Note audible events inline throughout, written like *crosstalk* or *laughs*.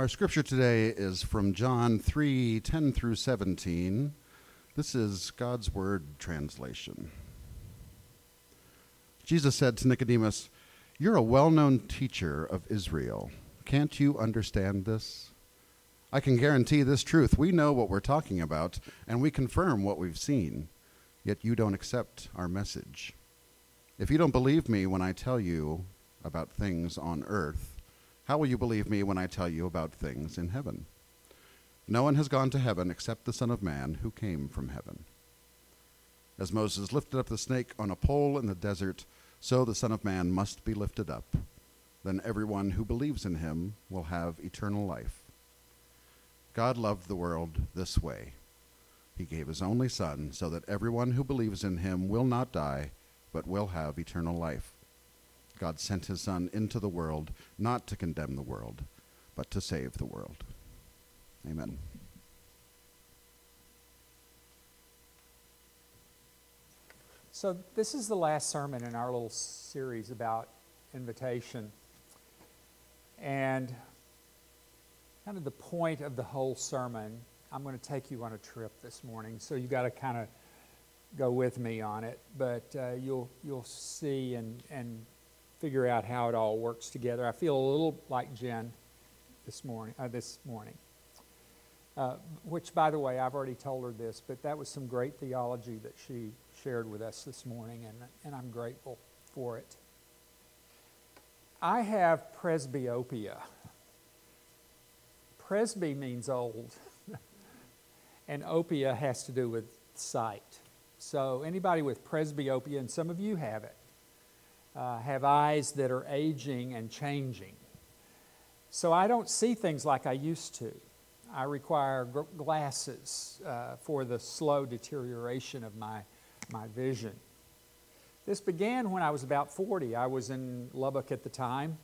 Our scripture today is from John 3 10 through 17. This is God's Word translation. Jesus said to Nicodemus, You're a well known teacher of Israel. Can't you understand this? I can guarantee this truth. We know what we're talking about, and we confirm what we've seen, yet you don't accept our message. If you don't believe me when I tell you about things on earth, how will you believe me when I tell you about things in heaven? No one has gone to heaven except the Son of Man who came from heaven. As Moses lifted up the snake on a pole in the desert, so the Son of Man must be lifted up. Then everyone who believes in him will have eternal life. God loved the world this way. He gave his only Son so that everyone who believes in him will not die, but will have eternal life. God sent his Son into the world not to condemn the world, but to save the world. Amen. So, this is the last sermon in our little series about invitation. And kind of the point of the whole sermon, I'm going to take you on a trip this morning. So, you've got to kind of go with me on it. But uh, you'll, you'll see and, and figure out how it all works together. I feel a little like Jen this morning. Uh, this morning, uh, which, by the way, I've already told her this, but that was some great theology that she shared with us this morning, and, and I'm grateful for it. I have presbyopia. Presby means old, *laughs* and opia has to do with sight. So, anybody with presbyopia, and some of you have it, uh, have eyes that are aging and changing. So I don't see things like I used to. I require g- glasses uh, for the slow deterioration of my, my vision. This began when I was about 40. I was in Lubbock at the time.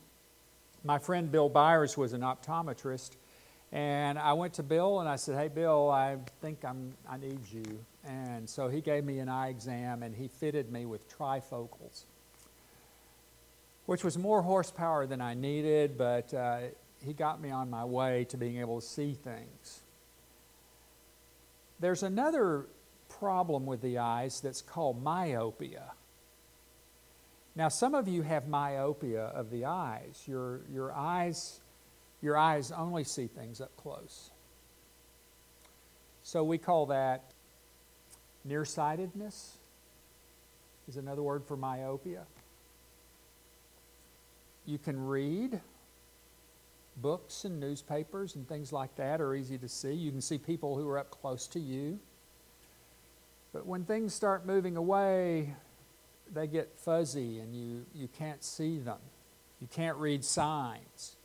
My friend Bill Byers was an optometrist, and I went to Bill and I said, Hey, Bill, I think I'm, I need you. And so he gave me an eye exam and he fitted me with trifocals which was more horsepower than I needed, but uh, he got me on my way to being able to see things. There's another problem with the eyes that's called myopia. Now, some of you have myopia of the eyes. Your, your eyes. Your eyes only see things up close. So we call that nearsightedness, is another word for myopia. You can read. Books and newspapers and things like that are easy to see. You can see people who are up close to you. But when things start moving away, they get fuzzy and you, you can't see them. You can't read signs.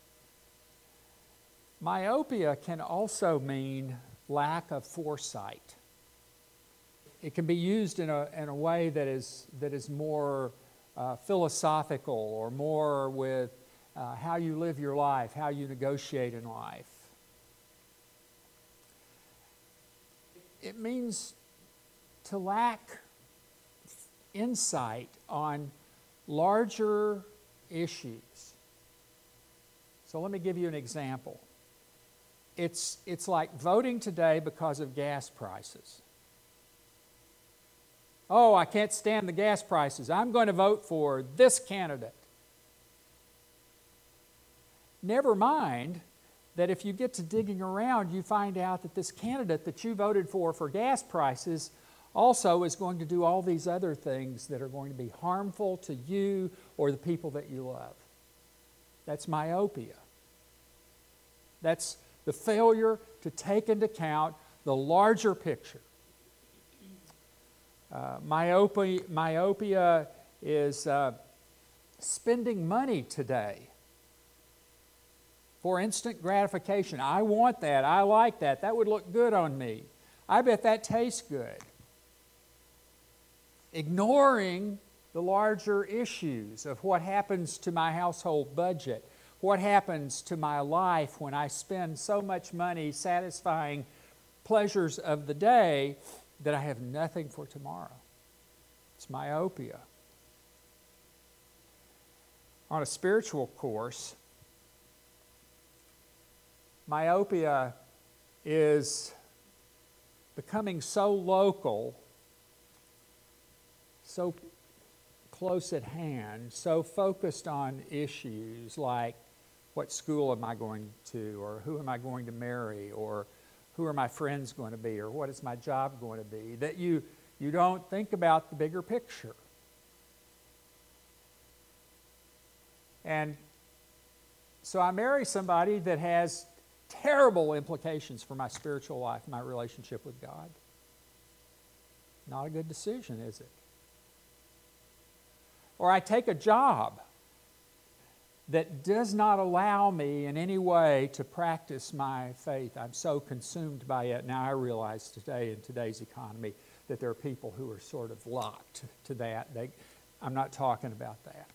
Myopia can also mean lack of foresight. It can be used in a, in a way that is, that is more uh, philosophical or more with uh, how you live your life, how you negotiate in life. It means to lack insight on larger issues. So let me give you an example. It's, it's like voting today because of gas prices. Oh, I can't stand the gas prices. I'm going to vote for this candidate. Never mind that if you get to digging around, you find out that this candidate that you voted for for gas prices also is going to do all these other things that are going to be harmful to you or the people that you love. That's myopia. That's the failure to take into account the larger picture. Uh, myopia, myopia is uh, spending money today for instant gratification. I want that. I like that. That would look good on me. I bet that tastes good. Ignoring the larger issues of what happens to my household budget, what happens to my life when I spend so much money satisfying pleasures of the day that I have nothing for tomorrow. It's myopia. On a spiritual course, myopia is becoming so local, so close at hand, so focused on issues like what school am I going to, or who am I going to marry, or who are my friends going to be, or what is my job going to be, that you, you don't think about the bigger picture. And so I marry somebody that has terrible implications for my spiritual life, my relationship with God. Not a good decision, is it? Or I take a job that does not allow me in any way to practice my faith. I'm so consumed by it. Now I realize today in today's economy that there are people who are sort of locked to that. They, I'm not talking about that.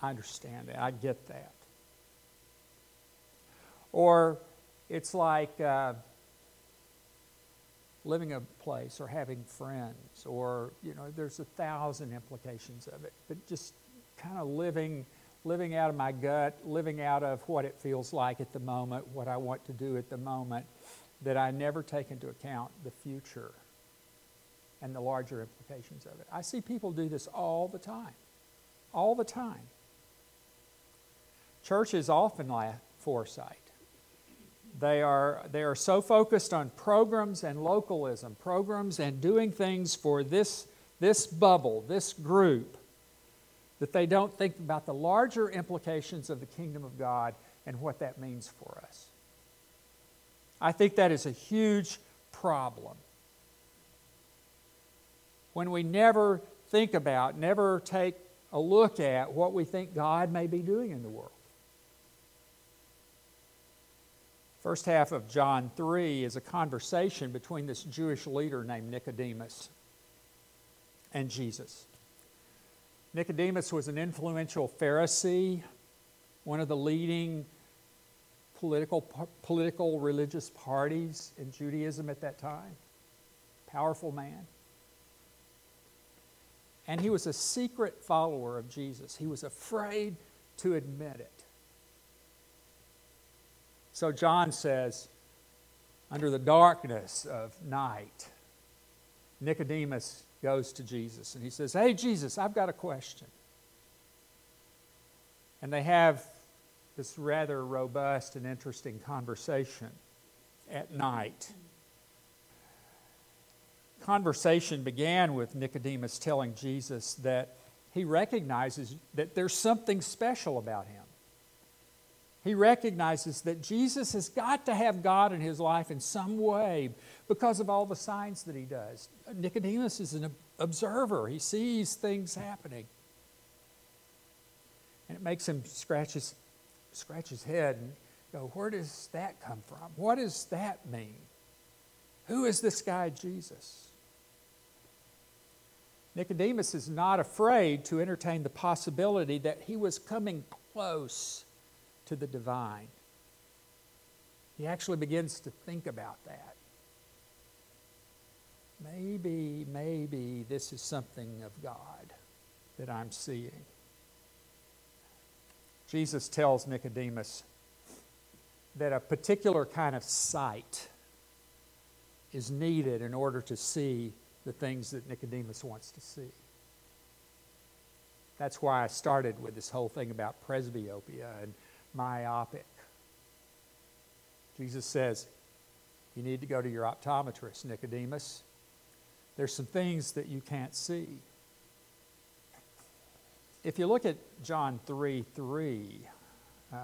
I understand that. I get that. Or it's like uh, living a place or having friends, or, you know, there's a thousand implications of it. But just kind of living, living out of my gut, living out of what it feels like at the moment, what I want to do at the moment, that I never take into account the future and the larger implications of it. I see people do this all the time. All the time. Churches often lack foresight. They are, they are so focused on programs and localism, programs and doing things for this, this bubble, this group, that they don't think about the larger implications of the kingdom of God and what that means for us. I think that is a huge problem. When we never think about, never take a look at what we think God may be doing in the world. First half of John 3 is a conversation between this Jewish leader named Nicodemus and Jesus. Nicodemus was an influential Pharisee, one of the leading political, political religious parties in Judaism at that time. Powerful man. And he was a secret follower of Jesus. He was afraid to admit it. So John says, under the darkness of night, Nicodemus goes to Jesus and he says, Hey, Jesus, I've got a question. And they have this rather robust and interesting conversation at night. Conversation began with Nicodemus telling Jesus that he recognizes that there's something special about him. He recognizes that Jesus has got to have God in his life in some way because of all the signs that he does. Nicodemus is an observer, he sees things happening. And it makes him scratch his, scratch his head and go, Where does that come from? What does that mean? Who is this guy, Jesus? Nicodemus is not afraid to entertain the possibility that he was coming close to the divine. He actually begins to think about that. Maybe, maybe this is something of God that I'm seeing. Jesus tells Nicodemus that a particular kind of sight is needed in order to see the things that Nicodemus wants to see. That's why I started with this whole thing about presbyopia and myopic. Jesus says, You need to go to your optometrist, Nicodemus. There's some things that you can't see. If you look at John 3 3, uh,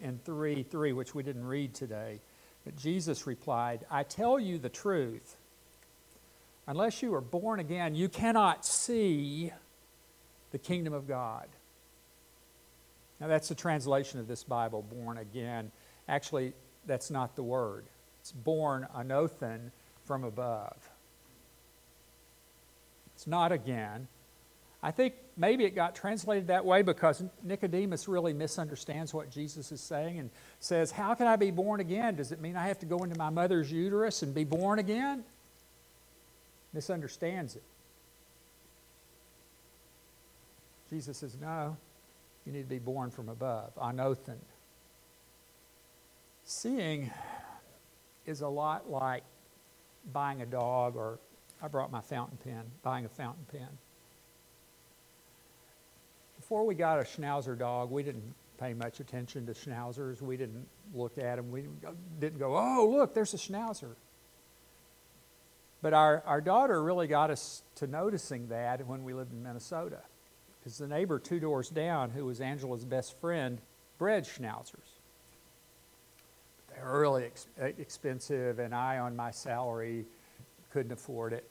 in 3 3, which we didn't read today, but Jesus replied, I tell you the truth. Unless you are born again, you cannot see the kingdom of God. Now, that's the translation of this Bible, born again. Actually, that's not the word. It's born anothen from above. It's not again. I think maybe it got translated that way because Nicodemus really misunderstands what Jesus is saying and says, How can I be born again? Does it mean I have to go into my mother's uterus and be born again? Misunderstands it. Jesus says, No, you need to be born from above, anothen. Seeing is a lot like buying a dog, or I brought my fountain pen, buying a fountain pen. Before we got a Schnauzer dog, we didn't pay much attention to Schnauzers. We didn't look at them. We didn't go, oh, look, there's a Schnauzer. But our, our daughter really got us to noticing that when we lived in Minnesota. Because the neighbor two doors down, who was Angela's best friend, bred Schnauzers. They're really ex- eh, expensive, and I, on my salary, couldn't afford it.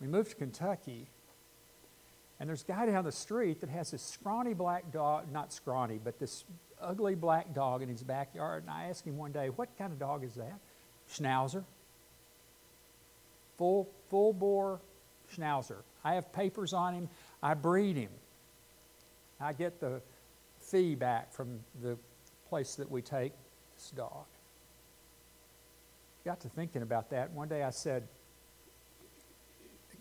We moved to Kentucky, and there's a guy down the street that has this scrawny black dog, not scrawny, but this ugly black dog in his backyard. And I asked him one day, What kind of dog is that? Schnauzer. Full, full bore Schnauzer. I have papers on him. I breed him. I get the fee back from the place that we take this dog. Got to thinking about that. One day I said,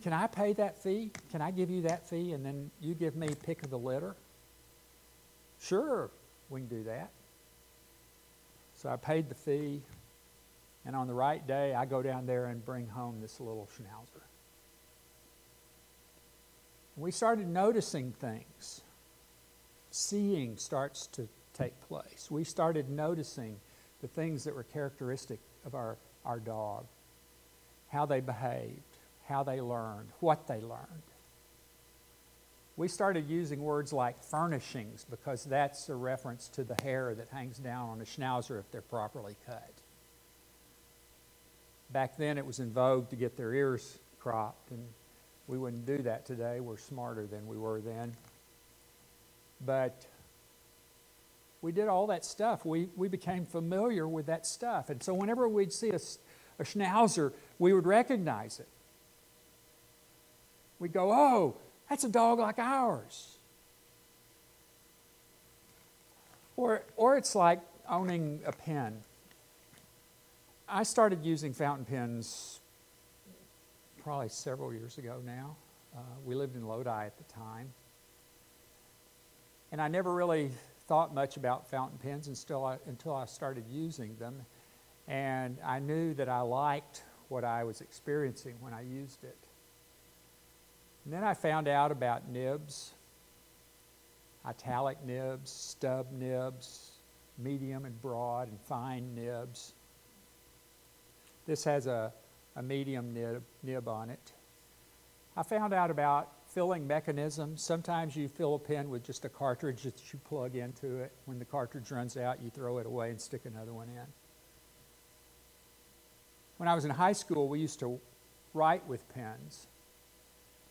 Can I pay that fee? Can I give you that fee and then you give me pick of the litter? Sure, we can do that. So I paid the fee, and on the right day, I go down there and bring home this little schnauzer. We started noticing things. Seeing starts to take place. We started noticing the things that were characteristic of our, our dog how they behaved, how they learned, what they learned. We started using words like furnishings because that's a reference to the hair that hangs down on a schnauzer if they're properly cut. Back then, it was in vogue to get their ears cropped, and we wouldn't do that today. We're smarter than we were then. But we did all that stuff. We, we became familiar with that stuff. And so whenever we'd see a, a schnauzer, we would recognize it. We'd go, oh, that's a dog like ours. Or, or it's like owning a pen. I started using fountain pens probably several years ago now. Uh, we lived in Lodi at the time. And I never really thought much about fountain pens until I, until I started using them. And I knew that I liked what I was experiencing when I used it. And then I found out about nibs, italic nibs, stub nibs, medium and broad and fine nibs. This has a, a medium nib, nib on it. I found out about filling mechanism. Sometimes you fill a pen with just a cartridge that you plug into it. When the cartridge runs out, you throw it away and stick another one in. When I was in high school, we used to write with pens.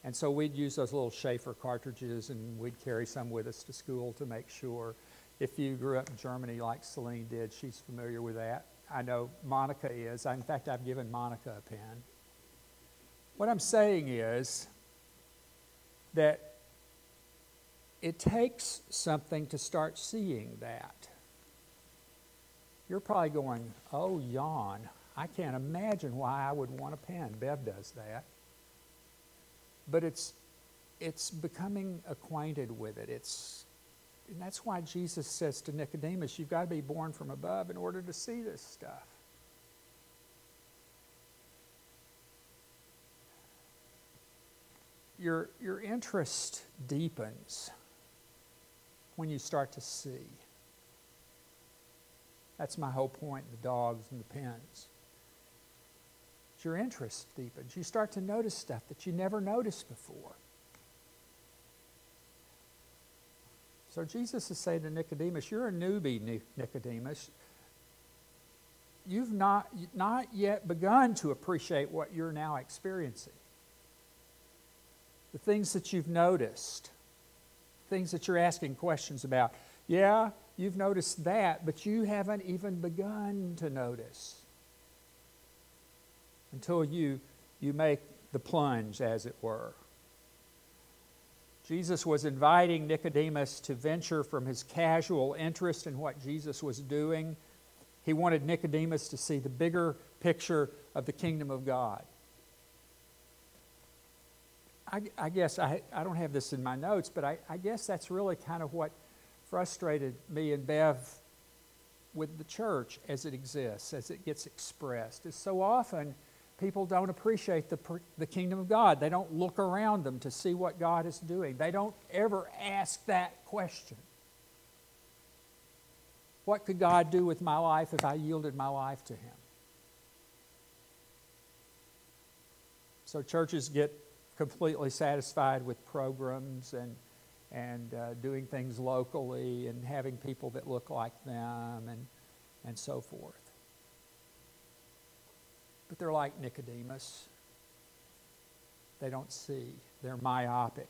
And so we'd use those little Sheaffer cartridges and we'd carry some with us to school to make sure. If you grew up in Germany like Celine did, she's familiar with that. I know Monica is. In fact, I've given Monica a pen. What I'm saying is that it takes something to start seeing that. You're probably going, oh, yawn. I can't imagine why I would want a pen. Bev does that but it's it's becoming acquainted with it. It's and that's why Jesus says to Nicodemus, you've got to be born from above in order to see this stuff. Your, your interest deepens when you start to see. That's my whole point the dogs and the pens your interest deepens. You start to notice stuff that you never noticed before. So Jesus is saying to Nicodemus, You're a newbie, Nicodemus. You've not, not yet begun to appreciate what you're now experiencing. The things that you've noticed, things that you're asking questions about. Yeah, you've noticed that, but you haven't even begun to notice until you, you make the plunge, as it were. Jesus was inviting Nicodemus to venture from his casual interest in what Jesus was doing. He wanted Nicodemus to see the bigger picture of the kingdom of God. I, I guess I, I don't have this in my notes, but I, I guess that's really kind of what frustrated me and Bev with the church as it exists, as it gets expressed, is so often people don't appreciate the, the kingdom of God. They don't look around them to see what God is doing. They don't ever ask that question. What could God do with my life if I yielded my life to Him? So churches get completely satisfied with programs and, and uh, doing things locally and having people that look like them and, and so forth. But they're like Nicodemus. They don't see, they're myopic.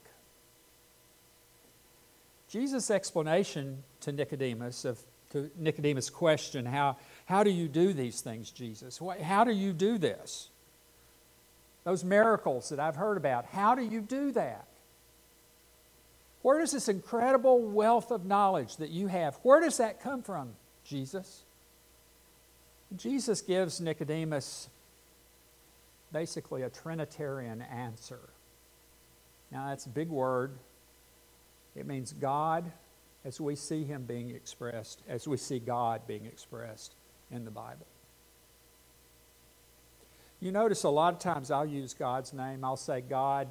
Jesus' explanation to Nicodemus of to Nicodemus' question, how, how do you do these things, Jesus? How do you do this? Those miracles that I've heard about, how do you do that? Where does this incredible wealth of knowledge that you have, where does that come from, Jesus? Jesus gives Nicodemus basically a Trinitarian answer. Now, that's a big word. It means God as we see Him being expressed, as we see God being expressed in the Bible. You notice a lot of times I'll use God's name. I'll say, God,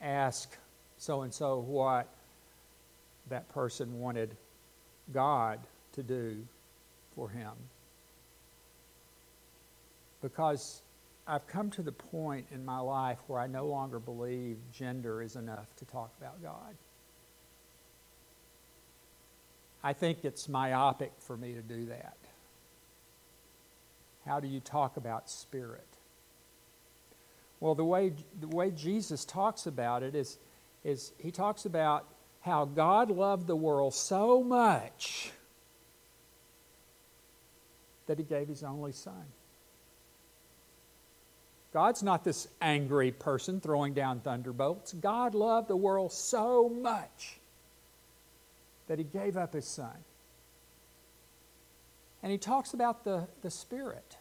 ask so and so what that person wanted God to do for him. Because I've come to the point in my life where I no longer believe gender is enough to talk about God. I think it's myopic for me to do that. How do you talk about spirit? Well, the way, the way Jesus talks about it is, is he talks about how God loved the world so much that he gave his only son. God's not this angry person throwing down thunderbolts. God loved the world so much that he gave up his son. And he talks about the, the Spirit.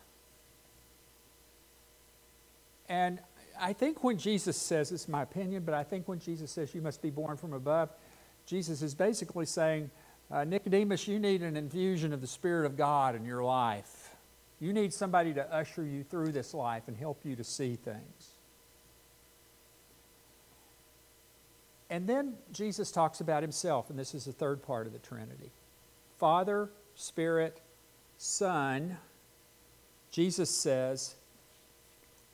And I think when Jesus says, it's my opinion, but I think when Jesus says you must be born from above, Jesus is basically saying, uh, Nicodemus, you need an infusion of the Spirit of God in your life. You need somebody to usher you through this life and help you to see things. And then Jesus talks about himself, and this is the third part of the Trinity Father, Spirit, Son. Jesus says,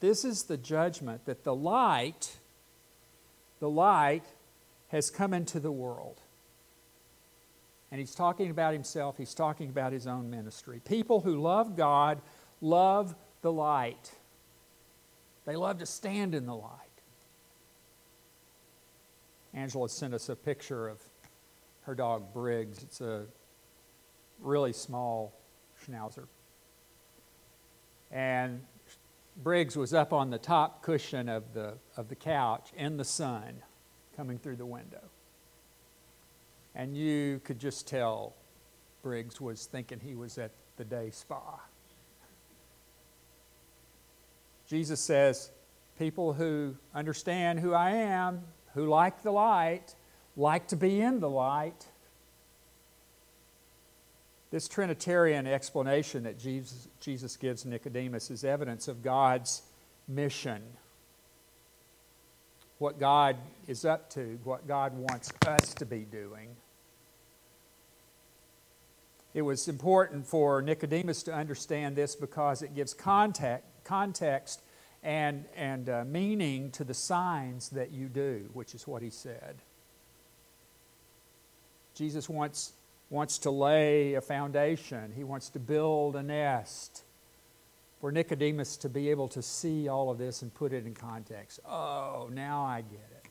This is the judgment that the light, the light has come into the world. And he's talking about himself, he's talking about his own ministry. People who love God love the light, they love to stand in the light. Angela sent us a picture of her dog Briggs. It's a really small schnauzer. And Briggs was up on the top cushion of the, of the couch in the sun coming through the window. And you could just tell Briggs was thinking he was at the day spa. Jesus says, People who understand who I am, who like the light, like to be in the light. This Trinitarian explanation that Jesus, Jesus gives Nicodemus is evidence of God's mission what God is up to, what God wants us to be doing. It was important for Nicodemus to understand this because it gives context, context and, and uh, meaning to the signs that you do, which is what he said. Jesus wants, wants to lay a foundation, he wants to build a nest for Nicodemus to be able to see all of this and put it in context. Oh, now I get it.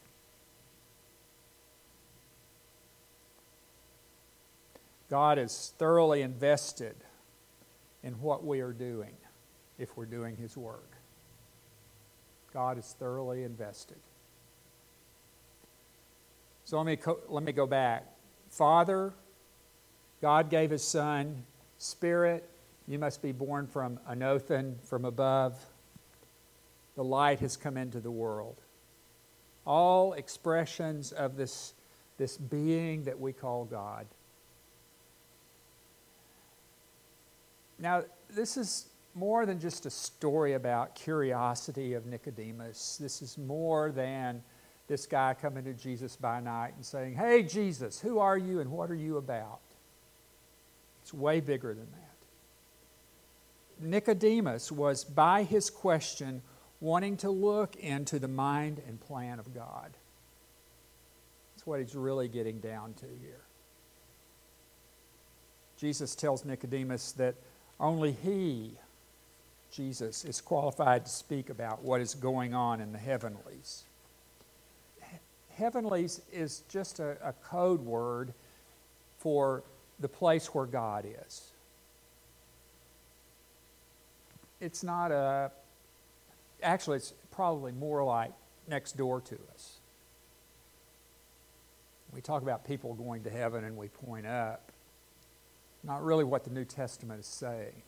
God is thoroughly invested in what we are doing if we're doing His work. God is thoroughly invested. So let me, co- let me go back. Father, God gave His Son. Spirit, you must be born from anothen, from above. The light has come into the world. All expressions of this, this being that we call God. Now, this is more than just a story about curiosity of Nicodemus. This is more than this guy coming to Jesus by night and saying, Hey, Jesus, who are you and what are you about? It's way bigger than that. Nicodemus was, by his question, wanting to look into the mind and plan of God. That's what he's really getting down to here. Jesus tells Nicodemus that only he, Jesus, is qualified to speak about what is going on in the heavenlies. Heavenlies is just a, a code word for the place where God is. It's not a, actually, it's probably more like next door to us. We talk about people going to heaven and we point up. Not really what the New Testament is saying.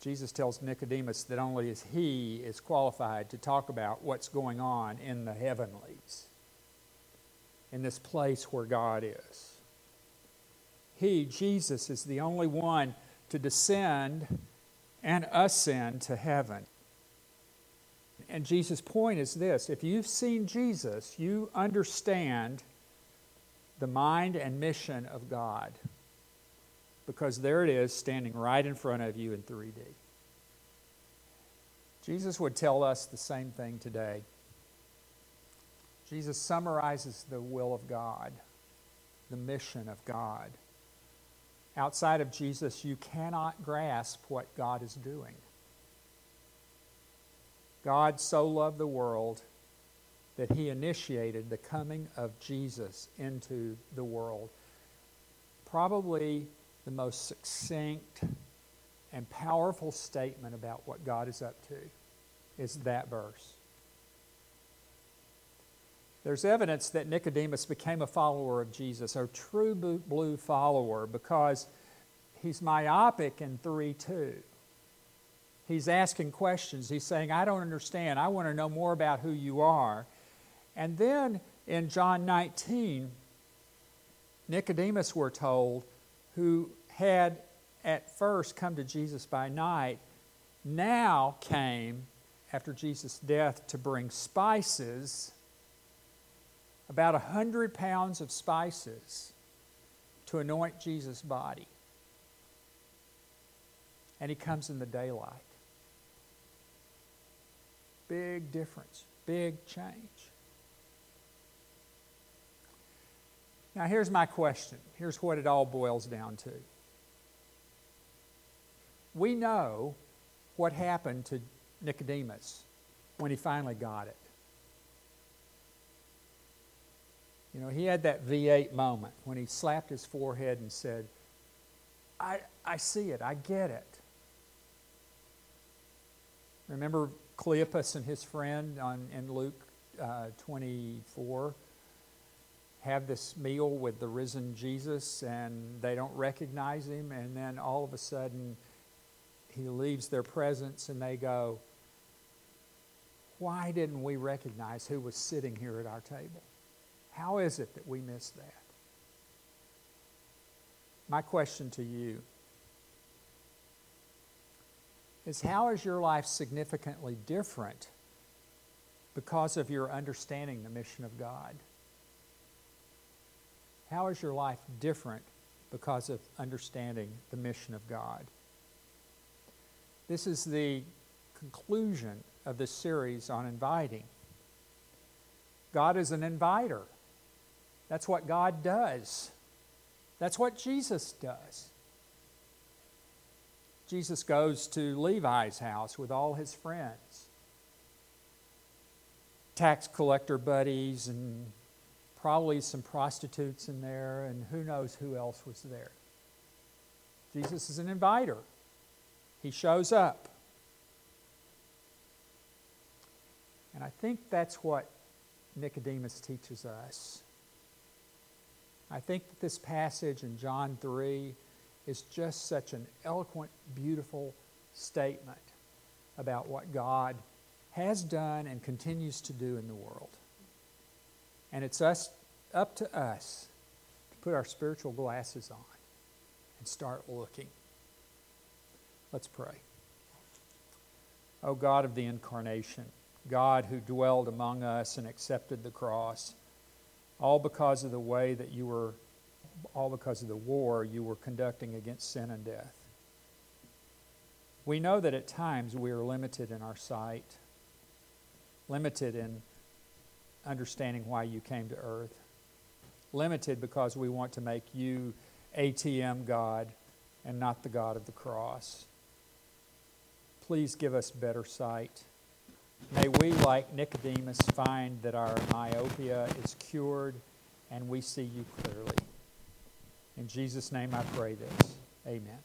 Jesus tells Nicodemus that only as he is qualified to talk about what's going on in the heavenlies, in this place where God is. He, Jesus, is the only one to descend and ascend to heaven. And Jesus' point is this if you've seen Jesus, you understand the mind and mission of God. Because there it is, standing right in front of you in 3D. Jesus would tell us the same thing today. Jesus summarizes the will of God, the mission of God. Outside of Jesus, you cannot grasp what God is doing. God so loved the world that he initiated the coming of Jesus into the world. Probably the most succinct and powerful statement about what God is up to is that verse. There's evidence that Nicodemus became a follower of Jesus, a true blue follower, because he's myopic in 3 2. He's asking questions. He's saying, I don't understand. I want to know more about who you are. And then in John 19, Nicodemus, we're told, who had at first come to Jesus by night, now came after Jesus' death to bring spices, about a hundred pounds of spices, to anoint Jesus' body. And he comes in the daylight. Big difference, big change. Now, here's my question. Here's what it all boils down to. We know what happened to Nicodemus when he finally got it. You know, he had that V8 moment when he slapped his forehead and said, I, I see it, I get it. Remember Cleopas and his friend on, in Luke uh, 24? have this meal with the risen Jesus and they don't recognize him, and then all of a sudden he leaves their presence and they go, Why didn't we recognize who was sitting here at our table? How is it that we miss that? My question to you is how is your life significantly different because of your understanding the mission of God? How is your life different because of understanding the mission of God? This is the conclusion of this series on inviting. God is an inviter. That's what God does. That's what Jesus does. Jesus goes to Levi's house with all his friends, tax collector buddies, and probably some prostitutes in there, and who knows who else was there. Jesus is an inviter, he shows up. And I think that's what Nicodemus teaches us. I think that this passage in John 3 is just such an eloquent, beautiful statement about what God has done and continues to do in the world. And it's us, up to us to put our spiritual glasses on and start looking. Let's pray. O God of the incarnation, God who dwelled among us and accepted the cross, all because of the way that you were, all because of the war you were conducting against sin and death. We know that at times we are limited in our sight, limited in understanding why you came to earth, limited because we want to make you ATM God and not the God of the cross. Please give us better sight. May we, like Nicodemus, find that our myopia is cured and we see you clearly. In Jesus' name I pray this. Amen.